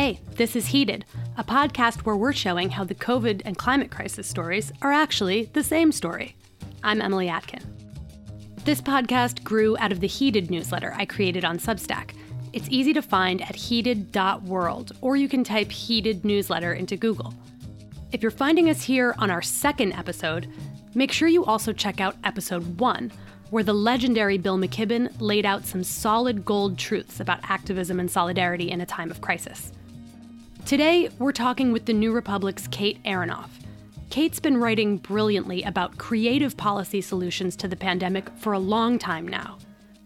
Hey, this is Heated, a podcast where we're showing how the COVID and climate crisis stories are actually the same story. I'm Emily Atkin. This podcast grew out of the Heated newsletter I created on Substack. It's easy to find at heated.world, or you can type Heated Newsletter into Google. If you're finding us here on our second episode, make sure you also check out episode one, where the legendary Bill McKibben laid out some solid gold truths about activism and solidarity in a time of crisis. Today, we're talking with the New Republic's Kate Aronoff. Kate's been writing brilliantly about creative policy solutions to the pandemic for a long time now,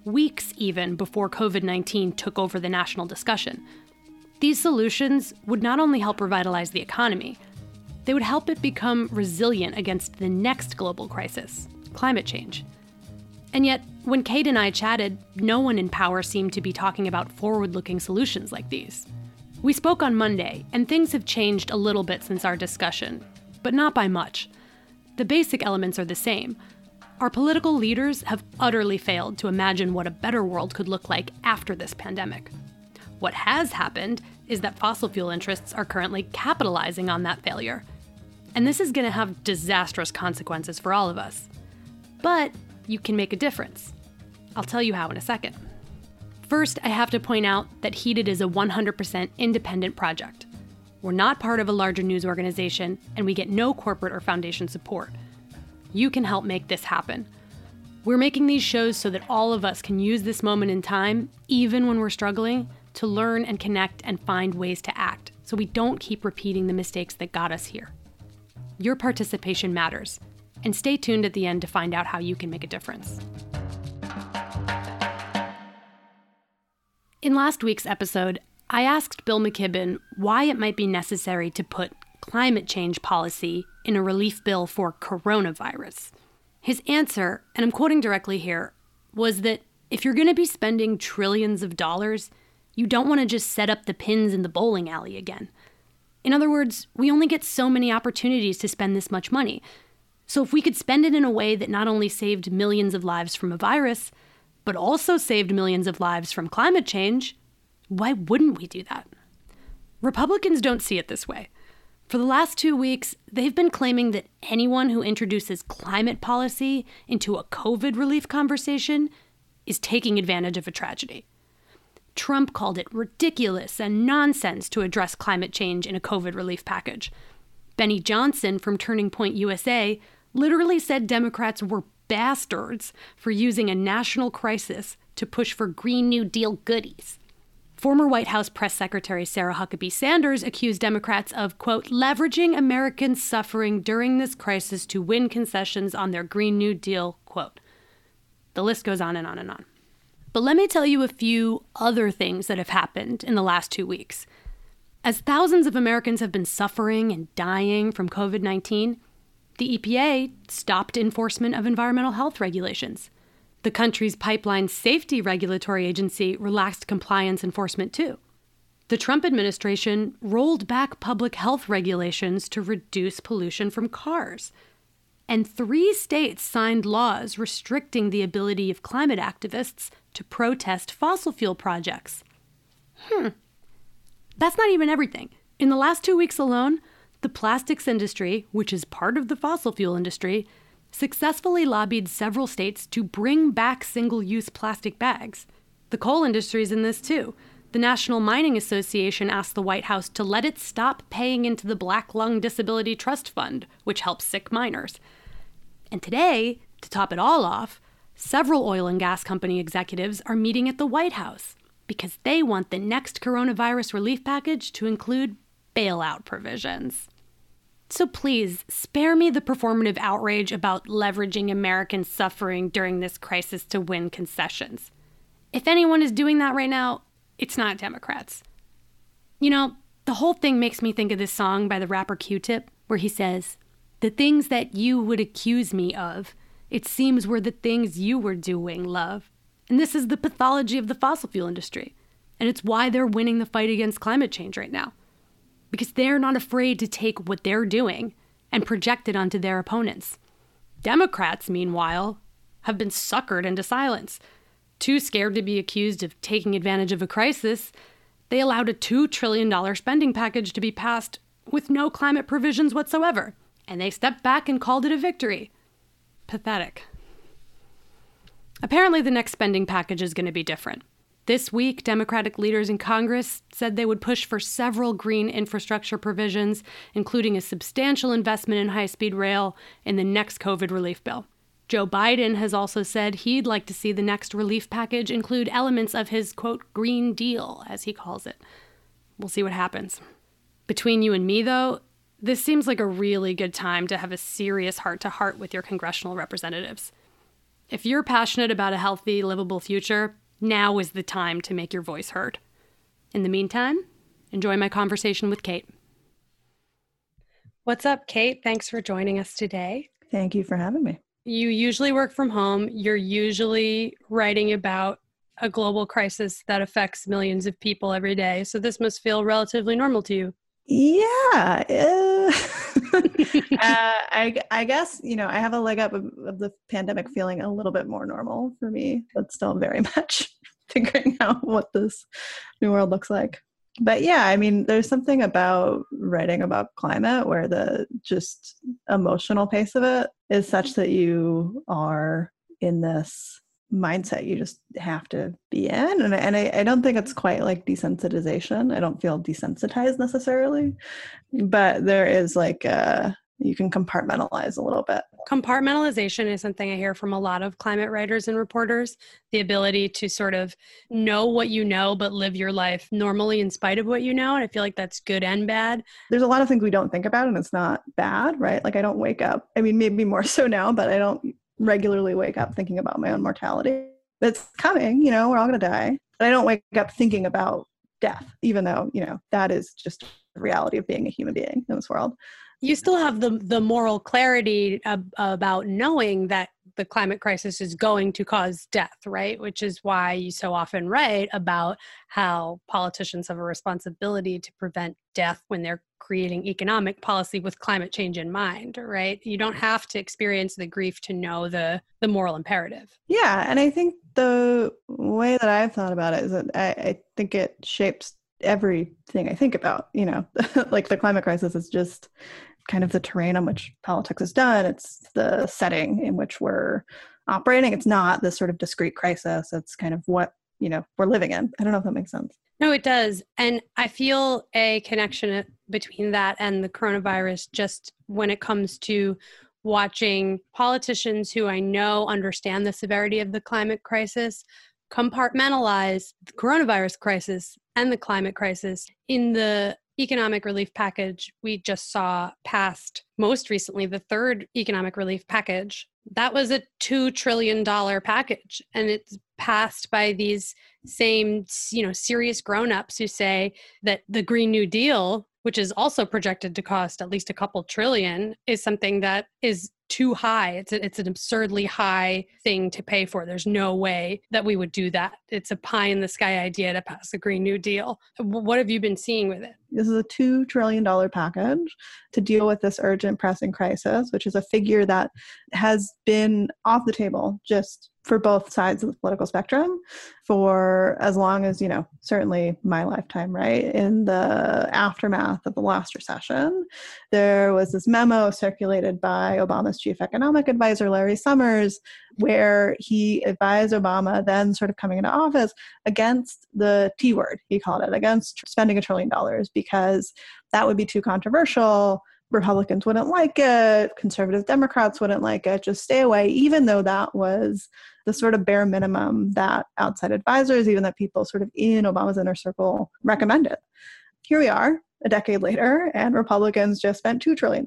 weeks even before COVID 19 took over the national discussion. These solutions would not only help revitalize the economy, they would help it become resilient against the next global crisis climate change. And yet, when Kate and I chatted, no one in power seemed to be talking about forward looking solutions like these. We spoke on Monday, and things have changed a little bit since our discussion, but not by much. The basic elements are the same. Our political leaders have utterly failed to imagine what a better world could look like after this pandemic. What has happened is that fossil fuel interests are currently capitalizing on that failure. And this is going to have disastrous consequences for all of us. But you can make a difference. I'll tell you how in a second. First, I have to point out that Heated is a 100% independent project. We're not part of a larger news organization, and we get no corporate or foundation support. You can help make this happen. We're making these shows so that all of us can use this moment in time, even when we're struggling, to learn and connect and find ways to act so we don't keep repeating the mistakes that got us here. Your participation matters, and stay tuned at the end to find out how you can make a difference. In last week's episode, I asked Bill McKibben why it might be necessary to put climate change policy in a relief bill for coronavirus. His answer, and I'm quoting directly here, was that if you're going to be spending trillions of dollars, you don't want to just set up the pins in the bowling alley again. In other words, we only get so many opportunities to spend this much money. So if we could spend it in a way that not only saved millions of lives from a virus, but also saved millions of lives from climate change, why wouldn't we do that? Republicans don't see it this way. For the last two weeks, they've been claiming that anyone who introduces climate policy into a COVID relief conversation is taking advantage of a tragedy. Trump called it ridiculous and nonsense to address climate change in a COVID relief package. Benny Johnson from Turning Point USA literally said Democrats were bastards for using a national crisis to push for Green New Deal goodies. Former White House Press Secretary Sarah Huckabee Sanders accused Democrats of, quote, leveraging Americans' suffering during this crisis to win concessions on their Green New Deal, quote. The list goes on and on and on. But let me tell you a few other things that have happened in the last two weeks. As thousands of Americans have been suffering and dying from COVID 19, the EPA stopped enforcement of environmental health regulations. The country's pipeline safety regulatory agency relaxed compliance enforcement too. The Trump administration rolled back public health regulations to reduce pollution from cars. And three states signed laws restricting the ability of climate activists to protest fossil fuel projects. Hmm. That's not even everything. In the last two weeks alone, the plastics industry, which is part of the fossil fuel industry, successfully lobbied several states to bring back single use plastic bags. The coal industry is in this too. The National Mining Association asked the White House to let it stop paying into the Black Lung Disability Trust Fund, which helps sick miners. And today, to top it all off, several oil and gas company executives are meeting at the White House because they want the next coronavirus relief package to include bailout provisions. So please, spare me the performative outrage about leveraging American suffering during this crisis to win concessions. If anyone is doing that right now, it's not Democrats. You know, the whole thing makes me think of this song by the rapper Q Tip, where he says, The things that you would accuse me of, it seems were the things you were doing, love. And this is the pathology of the fossil fuel industry. And it's why they're winning the fight against climate change right now because they're not afraid to take what they're doing and project it onto their opponents. Democrats, meanwhile, have been suckered into silence. Too scared to be accused of taking advantage of a crisis, they allowed a $2 trillion spending package to be passed with no climate provisions whatsoever, and they stepped back and called it a victory. Pathetic. Apparently, the next spending package is going to be different. This week, Democratic leaders in Congress said they would push for several green infrastructure provisions, including a substantial investment in high speed rail in the next COVID relief bill. Joe Biden has also said he'd like to see the next relief package include elements of his, quote, Green Deal, as he calls it. We'll see what happens. Between you and me, though, this seems like a really good time to have a serious heart to heart with your congressional representatives. If you're passionate about a healthy, livable future, now is the time to make your voice heard. In the meantime, enjoy my conversation with Kate. What's up, Kate? Thanks for joining us today. Thank you for having me. You usually work from home. You're usually writing about a global crisis that affects millions of people every day. So this must feel relatively normal to you. Yeah. Uh, uh, I, I guess, you know, I have a leg up of, of, the pandemic feeling a little bit more normal for me, but still very much figuring out what this new world looks like. But yeah, I mean, there's something about writing about climate where the just emotional pace of it is such that you are in this mindset you just have to be in and, and I, I don't think it's quite like desensitization i don't feel desensitized necessarily but there is like uh you can compartmentalize a little bit compartmentalization is something i hear from a lot of climate writers and reporters the ability to sort of know what you know but live your life normally in spite of what you know and i feel like that's good and bad there's a lot of things we don't think about and it's not bad right like i don't wake up i mean maybe more so now but i don't regularly wake up thinking about my own mortality. It's coming, you know, we're all going to die. But I don't wake up thinking about death, even though, you know, that is just the reality of being a human being in this world. You still have the the moral clarity ab- about knowing that the climate crisis is going to cause death, right? Which is why you so often write about how politicians have a responsibility to prevent death when they're creating economic policy with climate change in mind, right? You don't have to experience the grief to know the the moral imperative. Yeah, and I think the way that I've thought about it is that I, I think it shapes everything I think about. You know, like the climate crisis is just kind of the terrain on which politics is done. It's the setting in which we're operating. It's not this sort of discrete crisis. It's kind of what, you know, we're living in. I don't know if that makes sense. No, it does. And I feel a connection uh, between that and the coronavirus just when it comes to watching politicians who I know understand the severity of the climate crisis compartmentalize the coronavirus crisis and the climate crisis in the economic relief package we just saw passed most recently the third economic relief package that was a $2 trillion package and it's passed by these same you know serious grown-ups who say that the green new deal which is also projected to cost at least a couple trillion is something that is too high. It's a, it's an absurdly high thing to pay for. There's no way that we would do that. It's a pie in the sky idea to pass a Green New Deal. What have you been seeing with it? This is a $2 trillion package to deal with this urgent pressing crisis, which is a figure that has been off the table just for both sides of the political spectrum for as long as you know certainly my lifetime right? In the aftermath of the last recession there was this memo circulated by obama's chief economic advisor larry summers where he advised obama then sort of coming into office against the t word he called it against spending a trillion dollars because that would be too controversial. Republicans wouldn't like it, conservative Democrats wouldn't like it, just stay away, even though that was the sort of bare minimum that outside advisors, even that people sort of in Obama's inner circle recommended. Here we are, a decade later, and Republicans just spent $2 trillion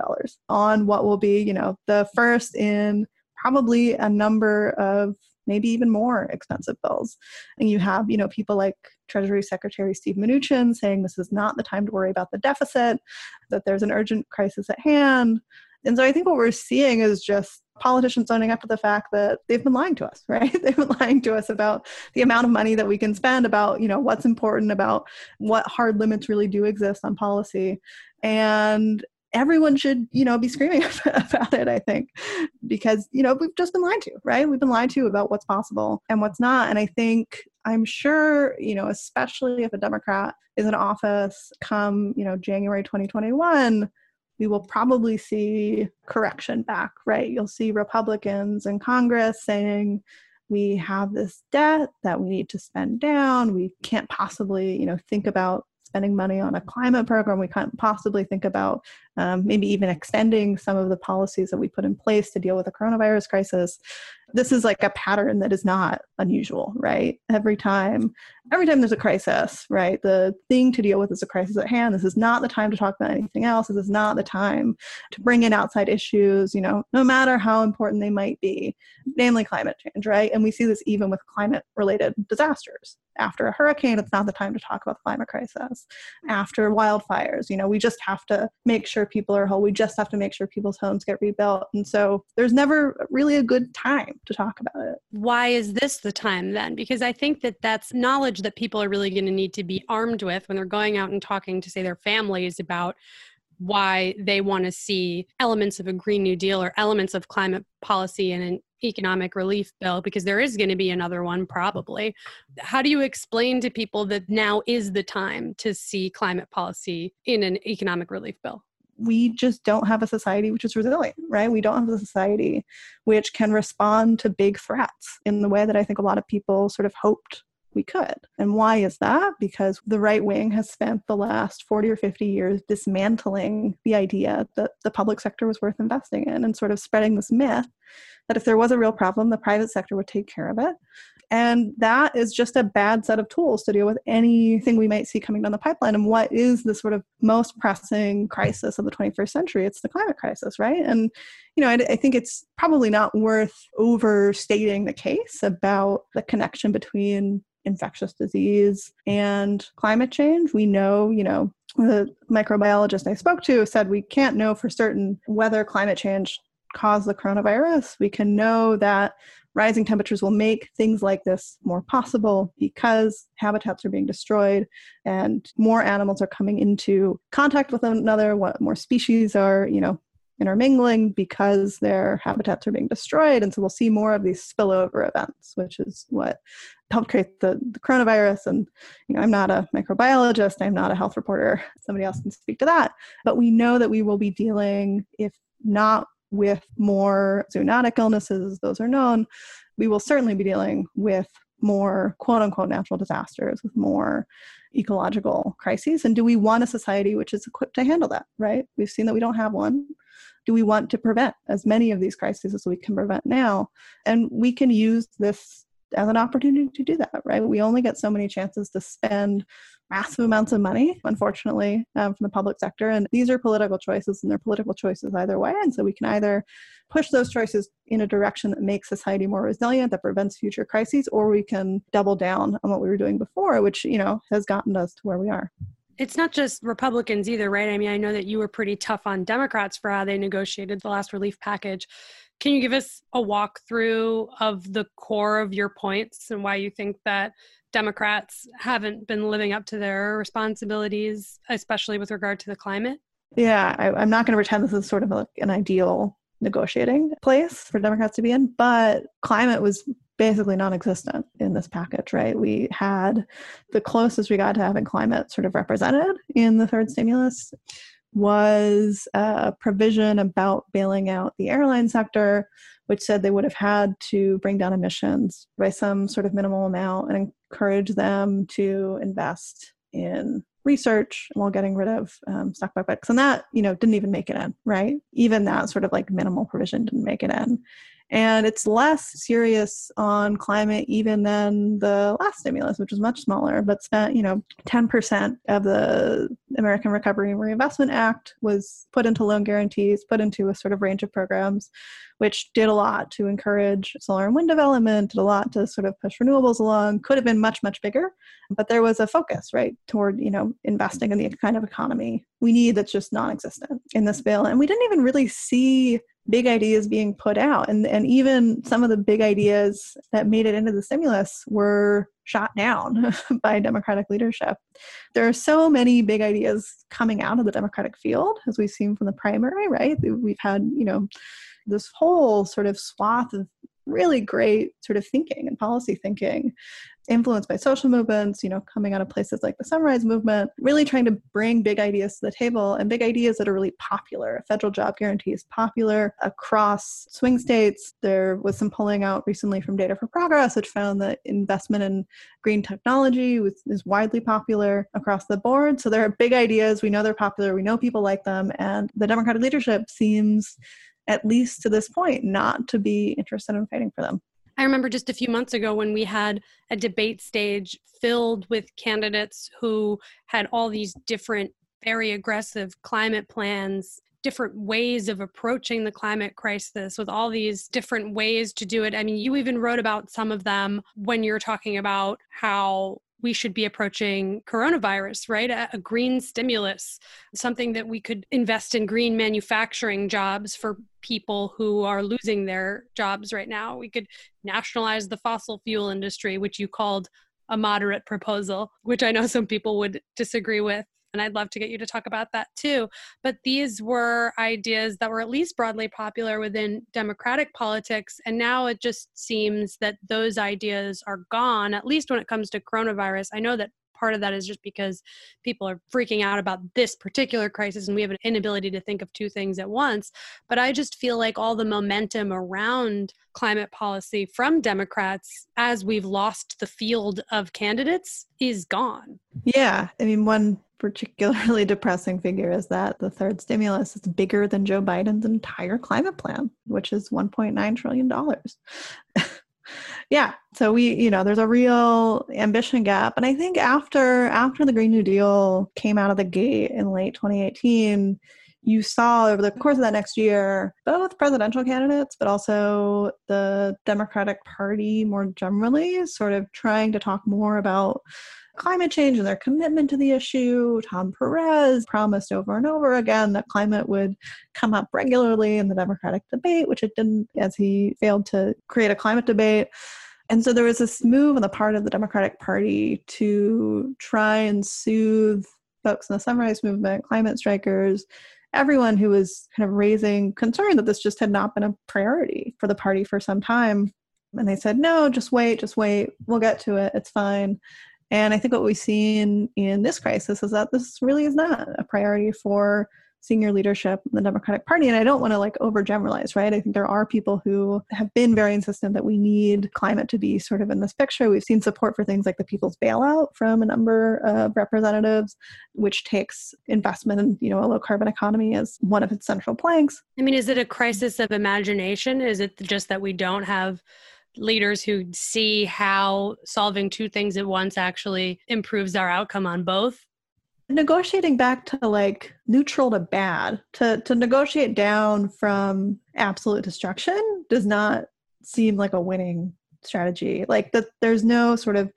on what will be, you know, the first in probably a number of maybe even more expensive bills. And you have, you know, people like Treasury Secretary Steve Mnuchin saying this is not the time to worry about the deficit, that there's an urgent crisis at hand. And so I think what we're seeing is just politicians owning up to the fact that they've been lying to us, right? they've been lying to us about the amount of money that we can spend, about, you know, what's important, about what hard limits really do exist on policy. And everyone should you know be screaming about it i think because you know we've just been lied to right we've been lied to about what's possible and what's not and i think I'm sure, you know, especially if a Democrat is in office come, you know, January 2021, we will probably see correction back, right? You'll see Republicans in Congress saying, we have this debt that we need to spend down. We can't possibly, you know, think about spending money on a climate program. We can't possibly think about um, maybe even extending some of the policies that we put in place to deal with the coronavirus crisis this is like a pattern that is not unusual right? Every time every time there's a crisis right? The thing to deal with is a crisis at hand. This is not the time to talk about anything else. This is not the time to bring in outside issues you know no matter how important they might be. Namely climate change right? And we see this even with climate related disasters. After a hurricane it's not the time to talk about the climate crisis. After wildfires you know we just have to make sure people are whole. We just have to make sure people's homes get rebuilt. And so there's never really a good time to talk about it. Why is this the time then? Because I think that that's knowledge that people are really going to need to be armed with when they're going out and talking to, say, their families about why they want to see elements of a Green New Deal or elements of climate policy in an economic relief bill, because there is going to be another one probably. How do you explain to people that now is the time to see climate policy in an economic relief bill? We just don't have a society which is resilient, right? We don't have a society which can respond to big threats in the way that I think a lot of people sort of hoped we could. And why is that? Because the right wing has spent the last 40 or 50 years dismantling the idea that the public sector was worth investing in and sort of spreading this myth that if there was a real problem, the private sector would take care of it. And that is just a bad set of tools to deal with anything we might see coming down the pipeline. And what is the sort of most pressing crisis of the 21st century? It's the climate crisis, right? And, you know, I, I think it's probably not worth overstating the case about the connection between infectious disease and climate change. We know, you know, the microbiologist I spoke to said we can't know for certain whether climate change caused the coronavirus. We can know that rising temperatures will make things like this more possible because habitats are being destroyed and more animals are coming into contact with another what more species are you know intermingling because their habitats are being destroyed. And so we'll see more of these spillover events which is what helped create the, the coronavirus. And you know i'm not a microbiologist. I'm not a health reporter. Somebody else can speak to that. But we know that we will be dealing if not with more zoonotic illnesses, those are known, we will certainly be dealing with more quote unquote natural disasters, with more ecological crises. And do we want a society which is equipped to handle that, right? We've seen that we don't have one. Do we want to prevent as many of these crises as we can prevent now? And we can use this as an opportunity to do that, right? We only get so many chances to spend massive amounts of money, unfortunately, um, from the public sector. And these are political choices, and they're political choices either way. And so we can either push those choices in a direction that makes society more resilient, that prevents future crises, or we can double down on what we were doing before, which, you know, has gotten us to where we are. It's not just Republicans either, right? I mean, I know that you were pretty tough on Democrats for how they negotiated the last relief package. Can you give us a walkthrough of the core of your points and why you think that Democrats haven't been living up to their responsibilities, especially with regard to the climate? Yeah, I, am not going to pretend this is sort of like an ideal negotiating place for Democrats to be in, but climate was basically non-existent in this package right we had the closest we got to having climate sort of represented in the third stimulus was a provision about bailing out the airline sector, which said they would have had to bring down emissions by some sort of minimal amount and encourage them to invest in research while getting rid of um, stock buybacks. And that, you know, didn't even make it in, right? Even that sort of like minimal provision didn't make it in. And it's less serious on climate even than the last stimulus, which was much smaller, but spent, you know, 10% of the American Recovery and Reinvestment Act was put into loan guarantees, put into a sort of range of programs, which did a lot to encourage solar and wind development, did a lot to sort of push renewables along, could have been much, much bigger. But there was a focus, right, toward, you know, investing in the kind of economy we need that's just non existent in this bill. And we didn't even really see big ideas being put out. And and even some of the big ideas that made it into the stimulus were shot down by democratic leadership. There are so many big ideas coming out of the democratic field as we've seen from the primary right? We've had you know this whole sort of swath of really great sort of thinking and policy thinking influenced by social movements, you know, coming out of places like the Sunrise Movement, really trying to bring big ideas to the table and big ideas that are really popular. A federal job guarantee is popular across swing states. There was some polling out recently from Data for Progress, which found that investment in green technology was, is widely popular across the board. So there are big ideas. We know they're popular. We know people like them. And the Democratic leadership seems at least to this point, not to be interested in fighting for them. I remember just a few months ago when we had a debate stage filled with candidates who had all these different, very aggressive climate plans, different ways of approaching the climate crisis with all these different ways to do it. I mean, you even wrote about some of them when you're talking about how we should be approaching coronavirus, right? A, a, green stimulus, something that we could invest in green manufacturing jobs for people who are losing their jobs right now. We could nationalize the fossil fuel industry, which you called a moderate proposal, which I know some people would disagree with and I'd love to get you to talk about that too. But these were ideas that were at least broadly popular within Democratic politics. And now it just seems that those ideas are gone, at least when it comes to coronavirus. I know that part of that is just because people are freaking out about this particular crisis and we have an inability to think of two things at once. But I just feel like all the momentum around climate policy from Democrats as we've lost the field of candidates is gone. Yeah. I mean, one particularly depressing figure is that the third stimulus is bigger than Joe Biden's entire climate plan, which is $1.9 trillion. yeah so we you know there's a real ambition gap and i think after after the green new deal came out of the gate in late 2018 you saw over the course of that next year both presidential candidates but also the democratic party more generally sort of trying to talk more about climate change and their commitment to the issue. Tom Perez promised over and over again that climate would come up regularly in the Democratic debate, which it didn't, as he failed to create a climate debate. And so there was this move on the part of the Democratic Party to try and soothe folks in the Sunrise Movement, climate strikers, everyone who was kind of raising concern that this just had not been a priority for the party for some time. And they said, no, just wait, just wait. We'll get to it. It's fine. And I think what we've seen in this crisis is that this really is not a priority for senior leadership in the Democratic Party. And I don't want to like overgeneralize, right? I think there are people who have been very insistent that we need climate to be sort of in this picture. We've seen support for things like the people's bailout from a number of representatives, which takes investment in, you know, a low carbon economy as one of its central planks. I mean, is it a crisis of imagination? Is it just that we don't have leaders who see how solving two things at once actually improves our outcome on both negotiating back to like neutral to bad to to negotiate down from absolute destruction does not seem like a winning strategy. Like that there's no sort of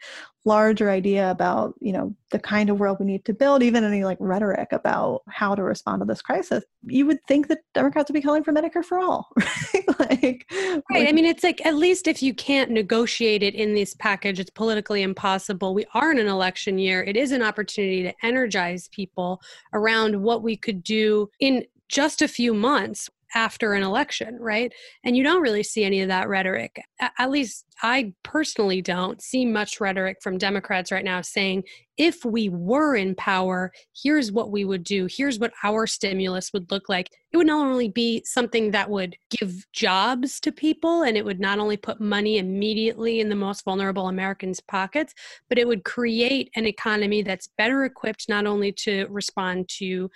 larger idea about you know the kind of world we need to build even any like rhetoric about how to respond to this crisis. You would think that democrats would be calling for medicare for all right? Like right i mean it's like at least if you can't negotiate it in this package it's politically impossible. We are in an election year. It is an opportunity to energize people around what we could do in just a few months after an election, right? And you don't really see any of that rhetoric. At least I personally don't see much rhetoric from Democrats right now saying, if we were in power, here's what we would do, here's what our stimulus would look like. It would not only be something that would give jobs to people and it would not only put money immediately in the most vulnerable Americans' pockets, but it would create an economy that's better equipped not only to respond to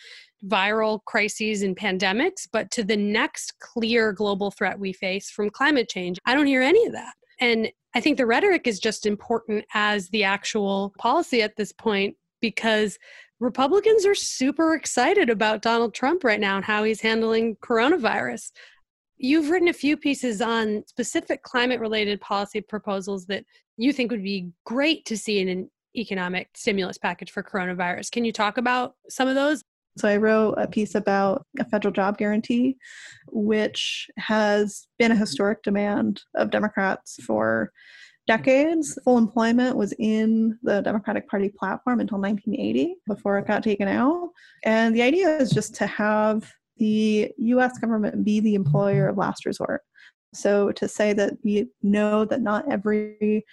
viral crises and pandemics, but to the next clear global threat we face from climate change. I don't hear any of that. And I think the rhetoric is just important as the actual policy at this point because Republicans are super excited about Donald Trump right now and how he's handling coronavirus. You've written a few pieces on specific climate related policy proposals that you think would be great to see in an economic stimulus package for coronavirus. Can you talk about some of those? So I wrote a piece about a federal job guarantee, which has been a historic demand of Democrats for decades. Full employment was in the Democratic Party platform until 1980 before it got taken out. And the idea is just to have the US government be the employer of last resort. So to say that we know that not every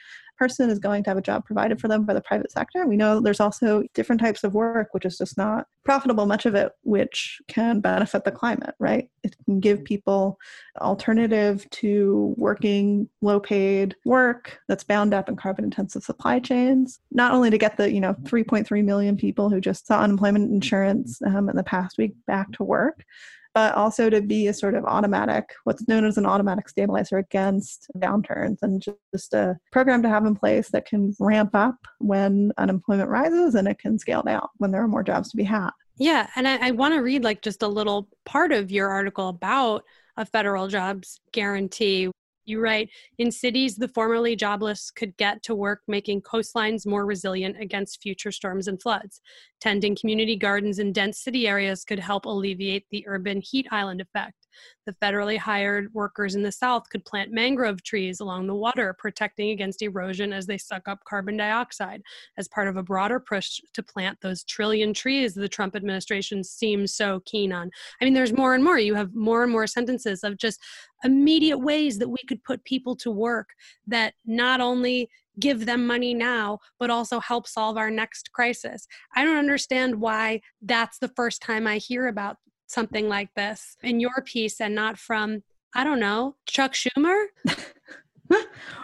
person is going to have a job provided for them by the private sector. We know there's also different types of work which is just not profitable, much of it which can benefit the climate, right? It can give people alternative to working low paid work that's bound up in carbon intensive supply chains, not only to get the, you know, 3.3 million people who just saw unemployment insurance um, in the past week back to work, but also to be a sort of automatic, what's known as an automatic stabilizer against downturns, and just a program to have in place that can ramp up when unemployment rises and it can scale down when there are more jobs to be had. Yeah, and I, I want to read like just a little part of your article about a federal jobs guarantee you write In cities, the formerly jobless could get to work making coastlines more resilient against future storms and floods. Tending community gardens in dense city areas could help alleviate the urban heat island effect. The federally hired workers in the South could plant mangrove trees along the water, protecting against erosion as they suck up carbon dioxide, as part of a broader push to plant those trillion trees the Trump administration seems so keen on. I mean, there's more and more. You have more and more sentences of just immediate ways that we could put people to work that not only give them money now, but also help solve our next crisis. I don't understand why that's the first time I hear about something like this in your piece and not from, I don't know, Chuck Schumer?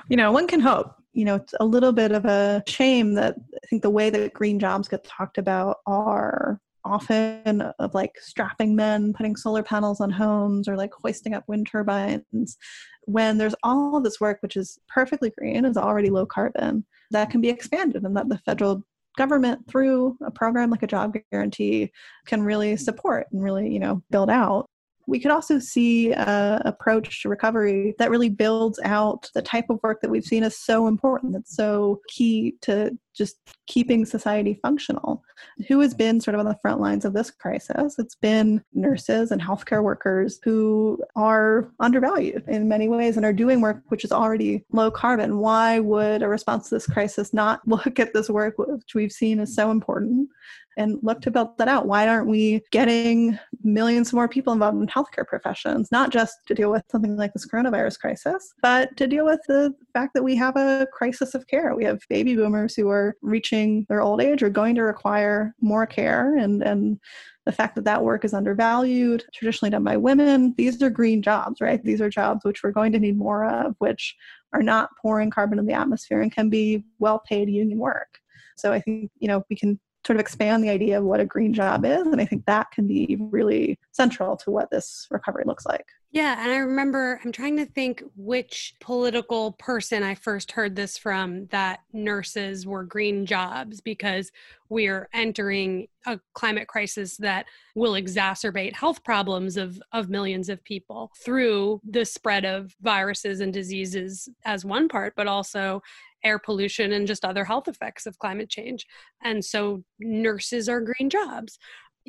you know, one can hope. You know, it's a little bit of a shame that I think the way that green jobs get talked about are often of like strapping men putting solar panels on homes or like hoisting up wind turbines when there's all this work which is perfectly green is already low carbon that can be expanded and that the federal government through a program like a job guarantee can really support and really you know build out we could also see an approach to recovery that really builds out the type of work that we've seen is so important that's so key to just keeping society functional. Who has been sort of on the front lines of this crisis? It's been nurses and healthcare workers who are undervalued in many ways and are doing work which is already low carbon. Why would a response to this crisis not look at this work which we've seen is so important and look to build that out. Why aren't we getting millions more people involved in healthcare professions, not just to deal with something like this coronavirus crisis, but to deal with the fact that we have a crisis of care? We have baby boomers who are reaching their old age or going to require more care and, and the fact that that work is undervalued, traditionally done by women. These are green jobs, right? These are jobs which we're going to need more of, which are not pouring carbon in the atmosphere and can be well paid union work. So I think, you know, we can sort of expand the idea of what a green job is. And I think that can be really central to what this recovery looks like. Yeah. And I remember, I'm trying to think which political person I first heard this from that nurses were green jobs because we're entering a climate crisis that will exacerbate health problems of, of millions of people through the spread of viruses and diseases as one part, but also air pollution and just other health effects of climate change. And so nurses are green jobs.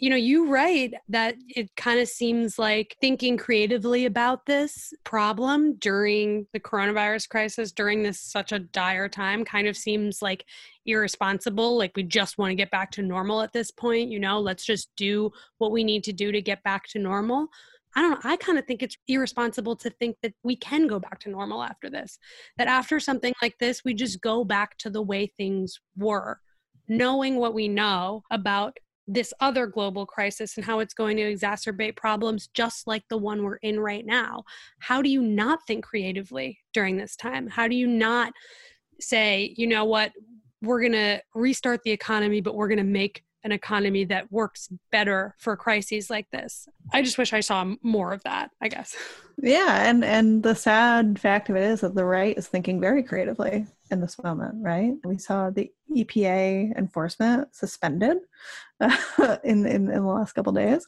You know, you write that it kind of seems like thinking creatively about this problem during the coronavirus crisis, during this such a dire time, kind of seems like irresponsible. Like we just want to get back to normal at this point, you know, let's just do what we need to do to get back to normal. I don't know. I kind of think it's irresponsible to think that we can go back to normal after this. That after something like this, we just go back to the way things were, knowing what we know about this other global crisis and how it's going to exacerbate problems just like the one we're in right now. How do you not think creatively during this time? How do you not say, you know what, we're going to restart the economy, but we're going to make an economy that works better for crises like this. I just wish I saw more of that, I guess. Yeah, and and the sad fact of it is that the right is thinking very creatively in this moment, right? We saw the EPA enforcement suspended in, in, in the last couple days.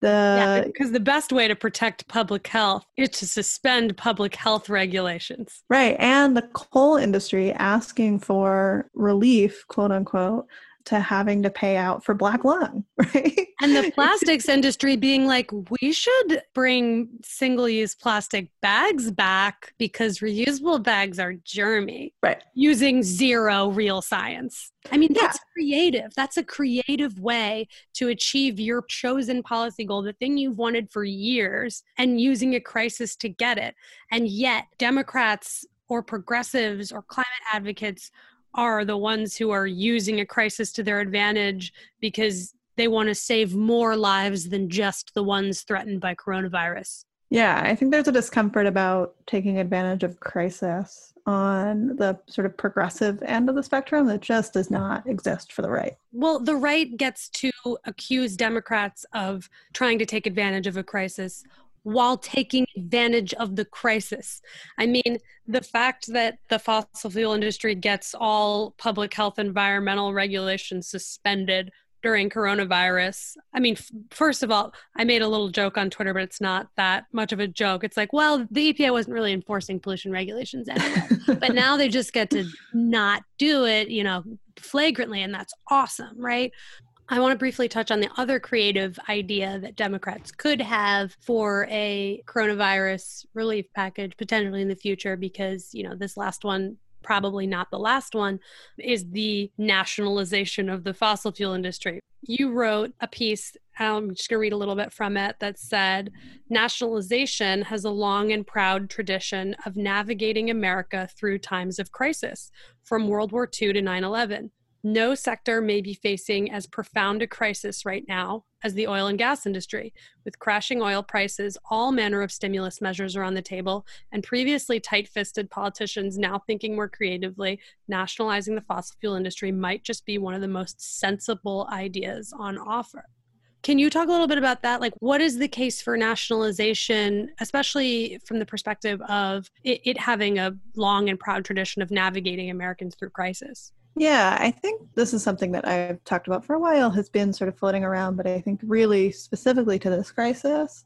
The yeah, because the best way to protect public health is to suspend public health regulations. Right, and the coal industry asking for relief, quote unquote, to having to pay out for black lung, right? And the plastics industry being like, we should bring single use plastic bags back because reusable bags are germy. Right. Using zero real science. I mean, that's yeah. creative. That's a creative way to achieve your chosen policy goal, the thing you've wanted for years, and using a crisis to get it. And yet, Democrats or progressives or climate advocates are the ones who are using a crisis to their advantage because they want to save more lives than just the ones threatened by coronavirus. Yeah, I think there's a discomfort about taking advantage of crisis on the sort of progressive end of the spectrum that just does not exist for the right. Well, the right gets to accuse Democrats of trying to take advantage of a crisis while taking advantage of the crisis. I mean, the fact that the fossil fuel industry gets all public health environmental regulations suspended during coronavirus. I mean, f- first of all, I made a little joke on Twitter, but it's not that much of a joke. It's like, well, the EPA wasn't really enforcing pollution regulations anyway, but now they just get to not do it, you know, flagrantly, and that's awesome, right? I want to briefly touch on the other creative idea that Democrats could have for a coronavirus relief package potentially in the future because, you know, this last one probably not the last one, is the nationalization of the fossil fuel industry. You wrote a piece, um, I'm just going to read a little bit from it, that said Nationalization has a long and proud tradition of navigating America through times of crisis, from World War II to 9 11. No sector may be facing as profound a crisis right now as the oil and gas industry. With crashing oil prices, all manner of stimulus measures are on the table, and previously tight fisted politicians now thinking more creatively, nationalizing the fossil fuel industry might just be one of the most sensible ideas on offer. Can you talk a little bit about that? Like, what is the case for nationalization, especially from the perspective of it, it having a long and proud tradition of navigating Americans through crisis? Yeah, I think this is something that I've talked about for a while, has been sort of floating around, but I think really specifically to this crisis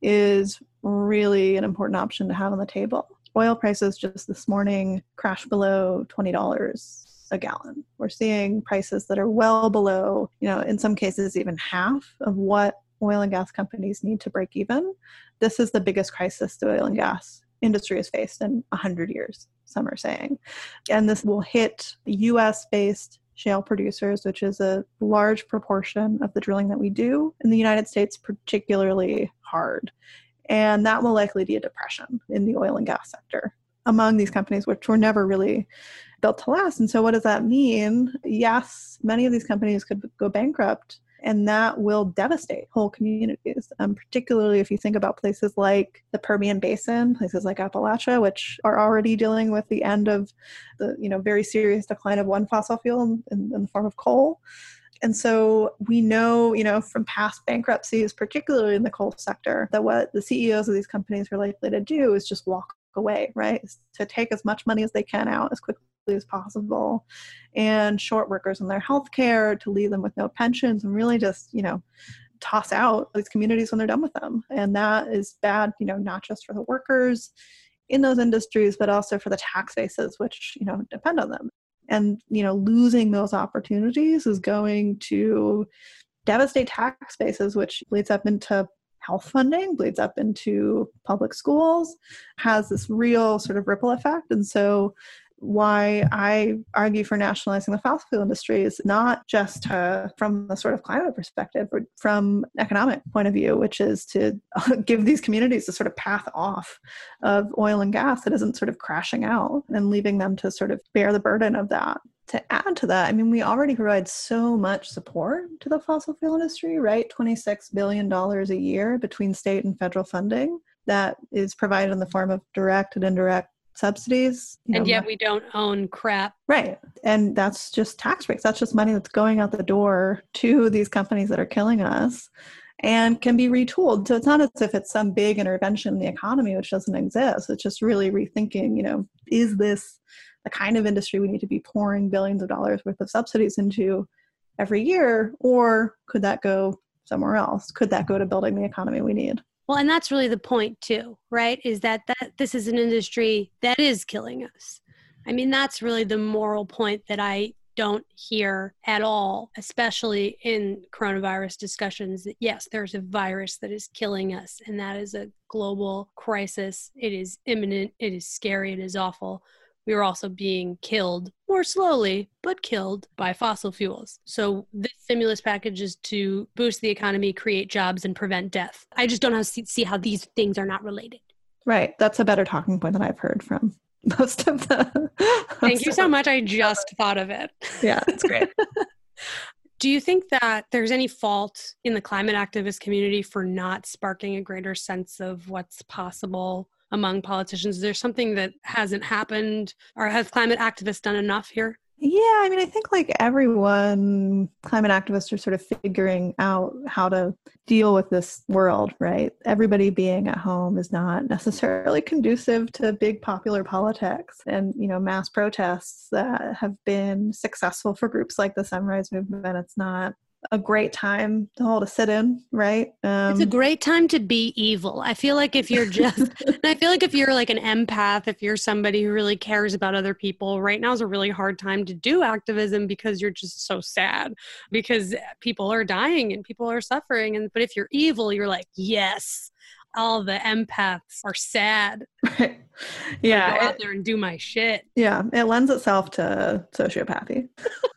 is really an important option to have on the table. Oil prices just this morning crashed below $20 a gallon. We're seeing prices that are well below, you know, in some cases even half of what oil and gas companies need to break even. This is the biggest crisis to oil and gas industry has faced in 100 years some are saying. And this will hit US based shale producers, which is a large proportion of the drilling that we do in the United States, particularly hard. And that will likely be a depression in the oil and gas sector among these companies, which were never really built to last. And so, what does that mean? Yes, many of these companies could go bankrupt and that will devastate whole communities. Um, particularly if you think about places like the Permian Basin, places like Appalachia, which are already dealing with the end of the you know very serious decline of one fossil fuel in, in the form of coal. And so we know, you know, from past bankruptcies, particularly in the coal sector, that what the CEOs of these companies are likely to do is just walk away, right? to take as much money as they can out as quickly as possible. And short workers in their health care to leave them with no pensions and really just you know toss out these communities when they're done with them. And that is bad you know not just for the workers in those industries but also for the tax bases which you know depend on them. And you know losing those opportunities is going to devastate tax bases which leads up into health funding bleeds up into public schools has this real sort of ripple effect. And so why I argue for nationalizing the fossil fuel industry is not just uh, from the sort of climate perspective, but from economic point of view, which is to give these communities a sort of path off of oil and gas that isn't sort of crashing out and leaving them to sort of bear the burden of that. To add to that, I mean, we already provide so much support to the fossil fuel industry, right? $26 billion a year between state and federal funding that is provided in the form of direct and indirect subsidies. and know, yet we don't own crap. Right. And that's just tax breaks. That's just money that's going out the door to these companies that are killing us and can be retooled. So it's not as if it's some big intervention in the economy which doesn't exist. It's just really rethinking, you know, is this the kind of industry we need to be pouring billions of dollars worth of subsidies into every year? Or could that go somewhere else? Could that go to building the economy we need? Well, and that's really the point too, right? Is that that this is an industry that is killing us. I mean, that's really the moral point that I don't hear at all, especially in coronavirus discussions, that yes, there's a virus that is killing us, and that is a global crisis. It is imminent, it is scary, it is awful. We are also being killed more slowly, but killed by fossil fuels. So, this stimulus package is to boost the economy, create jobs, and prevent death. I just don't see how these things are not related. Right. That's a better talking point than I've heard from most of the. Thank you so much. I just thought of it. Yeah, it's great. Do you think that there's any fault in the climate activist community for not sparking a greater sense of what's possible among politicians? Is there something that hasn't happened, or has climate activists done enough here? Yeah, I mean, I think like everyone, climate activists are sort of figuring out how to deal with this world, right? Everybody being at home is not necessarily conducive to big popular politics. And, you know, mass protests that have been successful for groups like the Sunrise Movement, it's not a great time to hold a sit in, right? Um, it's a um, great time to be evil. I feel like if you're just, I feel like if you're like an empath, if you're somebody who really cares about other people, right now is a really hard time to do activism because you're just so sad because people are dying and people are suffering. And but if you're evil, you're like, yes, all the empaths are sad. yeah, go out there and do my shit. Yeah, it lends itself to sociopathy.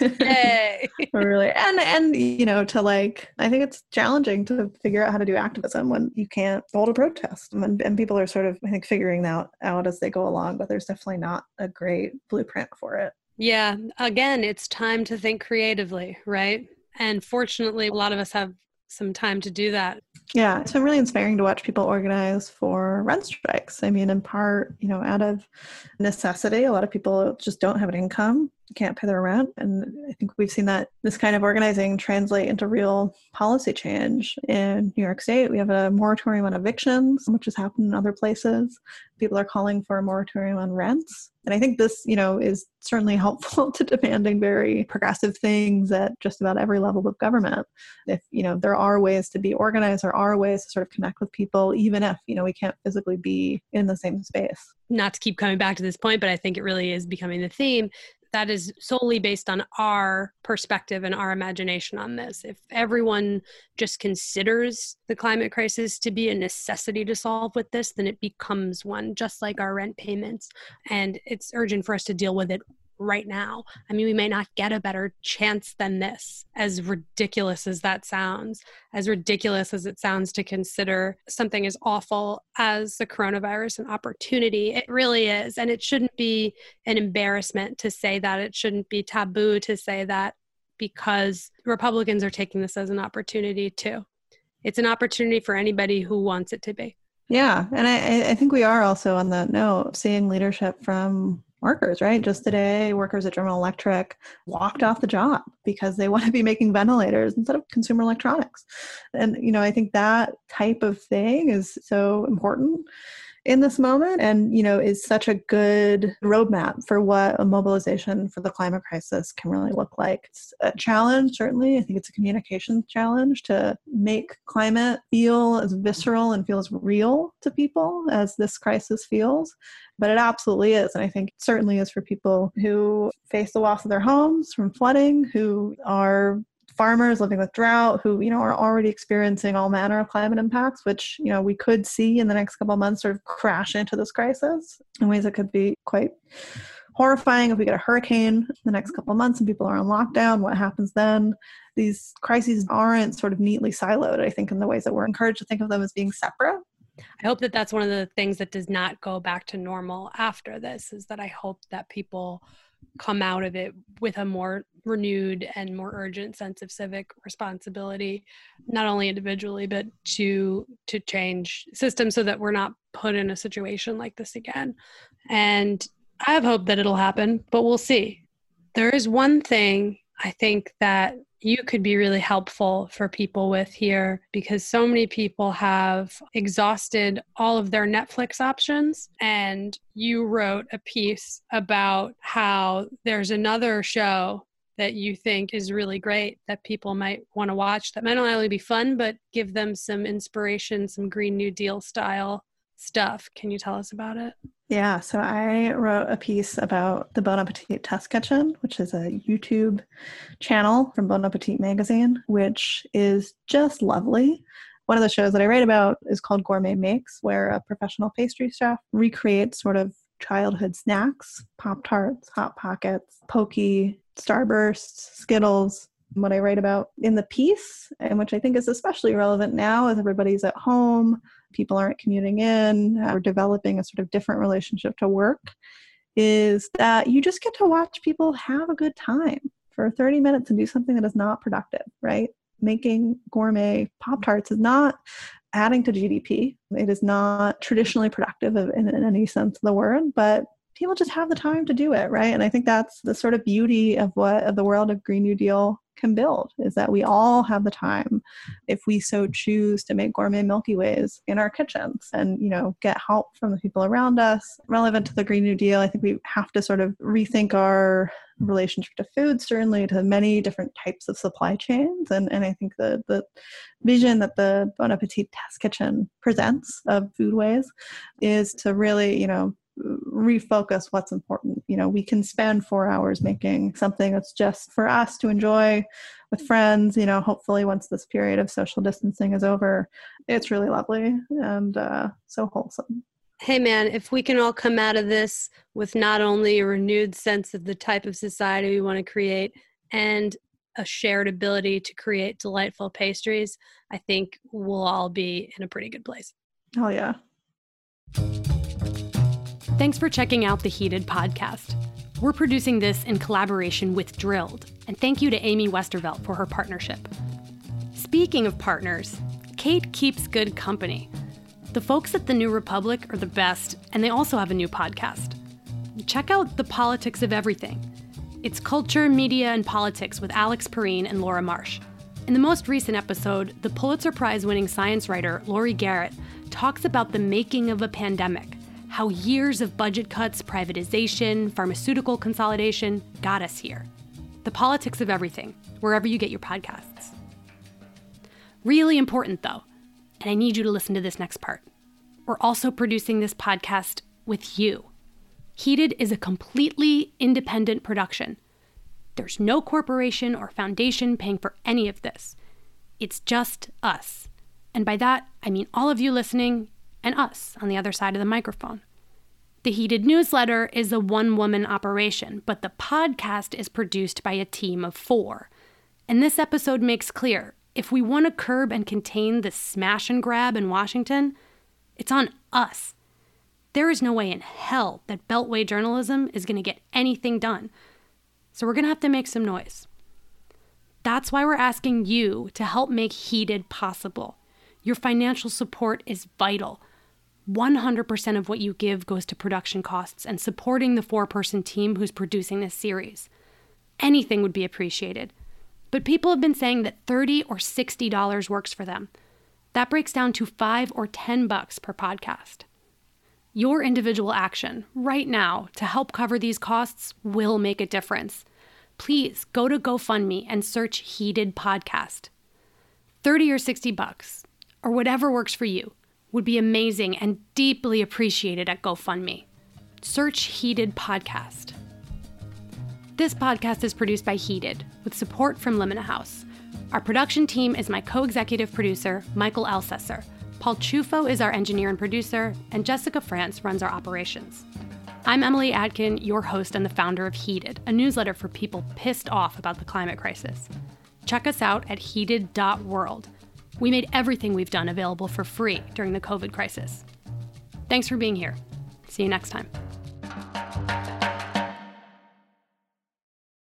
Yay. really and and you know to like i think it's challenging to figure out how to do activism when you can't hold a protest and, and people are sort of i think figuring that out as they go along but there's definitely not a great blueprint for it yeah again it's time to think creatively right and fortunately a lot of us have some time to do that. Yeah, it's been really inspiring to watch people organize for rent strikes. I mean, in part, you know, out of necessity, a lot of people just don't have an income, can't pay their rent. And I think we've seen that this kind of organizing translate into real policy change. In New York State, we have a moratorium on evictions, which has happened in other places. People are calling for a moratorium on rents. And I think this, you know, is certainly helpful to demanding very progressive things at just about every level of government. If, you know, there are ways to be organized, there are ways to sort of connect with people, even if, you know, we can't physically be in the same space. Not to keep coming back to this point, but I think it really is becoming the theme that is solely based on our perspective and our imagination on this. If everyone just considers the climate crisis to be a necessity to solve with this, then it becomes one, just like our rent payments. And it's urgent for us to deal with it right now. I mean, we may not get a better chance than this, as ridiculous as that sounds, as ridiculous as it sounds to consider something as awful as the coronavirus an opportunity. It really is. And it shouldn't be an embarrassment to say that. It shouldn't be taboo to say that because Republicans are taking this as an opportunity too. It's an opportunity for anybody who wants it to be. Yeah. And I, I think we are also on that note seeing leadership from workers, right? Just today, workers at General Electric walked off the job because they want to be making ventilators instead of consumer electronics. And, you know, I think that type of thing is so important in this moment and you know is such a good roadmap for what a mobilization for the climate crisis can really look like. It's a challenge certainly. I think it's a communication challenge to make climate feel as visceral and feel as real to people as this crisis feels but it absolutely is. And i think certainly is for people who face the loss of their homes from flooding who are farmers living with drought who you know are already experiencing all manner of climate impacts which you know we could see in the next couple months sort of crash into this crisis in ways that could be quite horrifying if we get a hurricane in the next couple months and people are on lockdown what happens then? These crises aren't sort of neatly siloed i think in the ways that we're encouraged to think of them as being separate. I hope that that's one of the things that does not go back to normal after this is that I hope that people come out of it with a more renewed and more urgent sense of civic responsibility not only individually but to to change systems so that we're not put in a situation like this again. And i have hope that it'll happen but we'll see. There is one thing i think that you could be really helpful for people with here because so many people have exhausted all of their Netflix options. And you wrote a piece about how there's another show that you think is really great that people might want to watch that might not only be fun, but give them some inspiration, some Green New Deal style stuff. Can you tell us about it? Yeah, so I wrote a piece about the Bon Appetit Test Kitchen, which is a YouTube channel from Bon Appetit magazine, which is just lovely. One of the shows that I write about is called Gourmet Makes, where a professional pastry chef recreates sort of childhood snacks, Pop Tarts, Hot Pockets, Pocky, Starbursts, Skittles. What I write about in the piece, and which I think is especially relevant now as everybody's at home, people aren't commuting in, we're developing a sort of different relationship to work, is that you just get to watch people have a good time for 30 minutes and do something that is not productive, right? Making gourmet Pop Tarts is not adding to GDP. It is not traditionally productive in, in any sense of the word, but people just have the time to do it, right? And I think that's the sort of beauty of what of the world of Green New Deal can build is that we all have the time if we so choose to make gourmet milky ways in our kitchens and you know get help from the people around us. Relevant to the green new deal i think we have to sort of rethink our relationship to food certainly to many different types of supply chains. And, and i think the, the vision that the bon appetit test kitchen presents of foodways is to really you know refocus what's important. You know, we can spend four hours making something that's just for us to enjoy with friends. You know, hopefully once this period of social distancing is over, it's really lovely and uh, so wholesome. Hey man, if we can all come out of this with not only a renewed sense of the type of society we want to create and a shared ability to create delightful pastries, I think we'll all be in a pretty good place. Oh, yeah. Thanks for checking out the Heated podcast. We're producing this in collaboration with Drilled, and thank you to Amy Westervelt for her partnership. Speaking of partners, Kate keeps good company. The folks at the New Republic are the best, and they also have a new podcast. Check out The Politics of Everything. It's culture, media, and politics with Alex Pareene and Laura Marsh. In the most recent episode, the Pulitzer Prize winning science writer Laurie Garrett talks about the making of a pandemic how years of budget cuts, privatization, pharmaceutical consolidation got us here. The politics of everything, wherever you get your podcasts. Really important though, and I need you to listen to this next part. We're also producing this podcast with you. Heated is a completely independent production. There's no corporation or foundation paying for any of this. It's just us. And by that, I mean all of you listening and us on the other side of the microphone. The Heated newsletter is a one woman operation, but the podcast is produced by a team of four. And this episode makes clear if we want to curb and contain the smash and grab in Washington, it's on us. There is no way in hell that Beltway journalism is going to get anything done. So we're going to have to make some noise. That's why we're asking you to help make Heated possible. Your financial support is vital. 100% of what you give goes to production costs and supporting the four person team who's producing this series. Anything would be appreciated. But people have been saying that 30 or $60 works for them. That breaks down to 5 or 10 bucks per podcast. Your individual action right now to help cover these costs will make a difference. Please go to GoFundMe and search Heated Podcast. 30 or 60 bucks, or whatever works for you would be amazing and deeply appreciated at GoFundMe. Search Heated Podcast. This podcast is produced by Heated with support from Limina House. Our production team is my co executive producer, Michael Elsesser. Paul Chufo is our engineer and producer, and Jessica France runs our operations. I'm Emily Atkin, your host and the founder of Heated, a newsletter for people pissed off about the climate crisis. Check us out at heated.world we made everything we've done available for free during the COVID crisis. Thanks for being here. See you next time.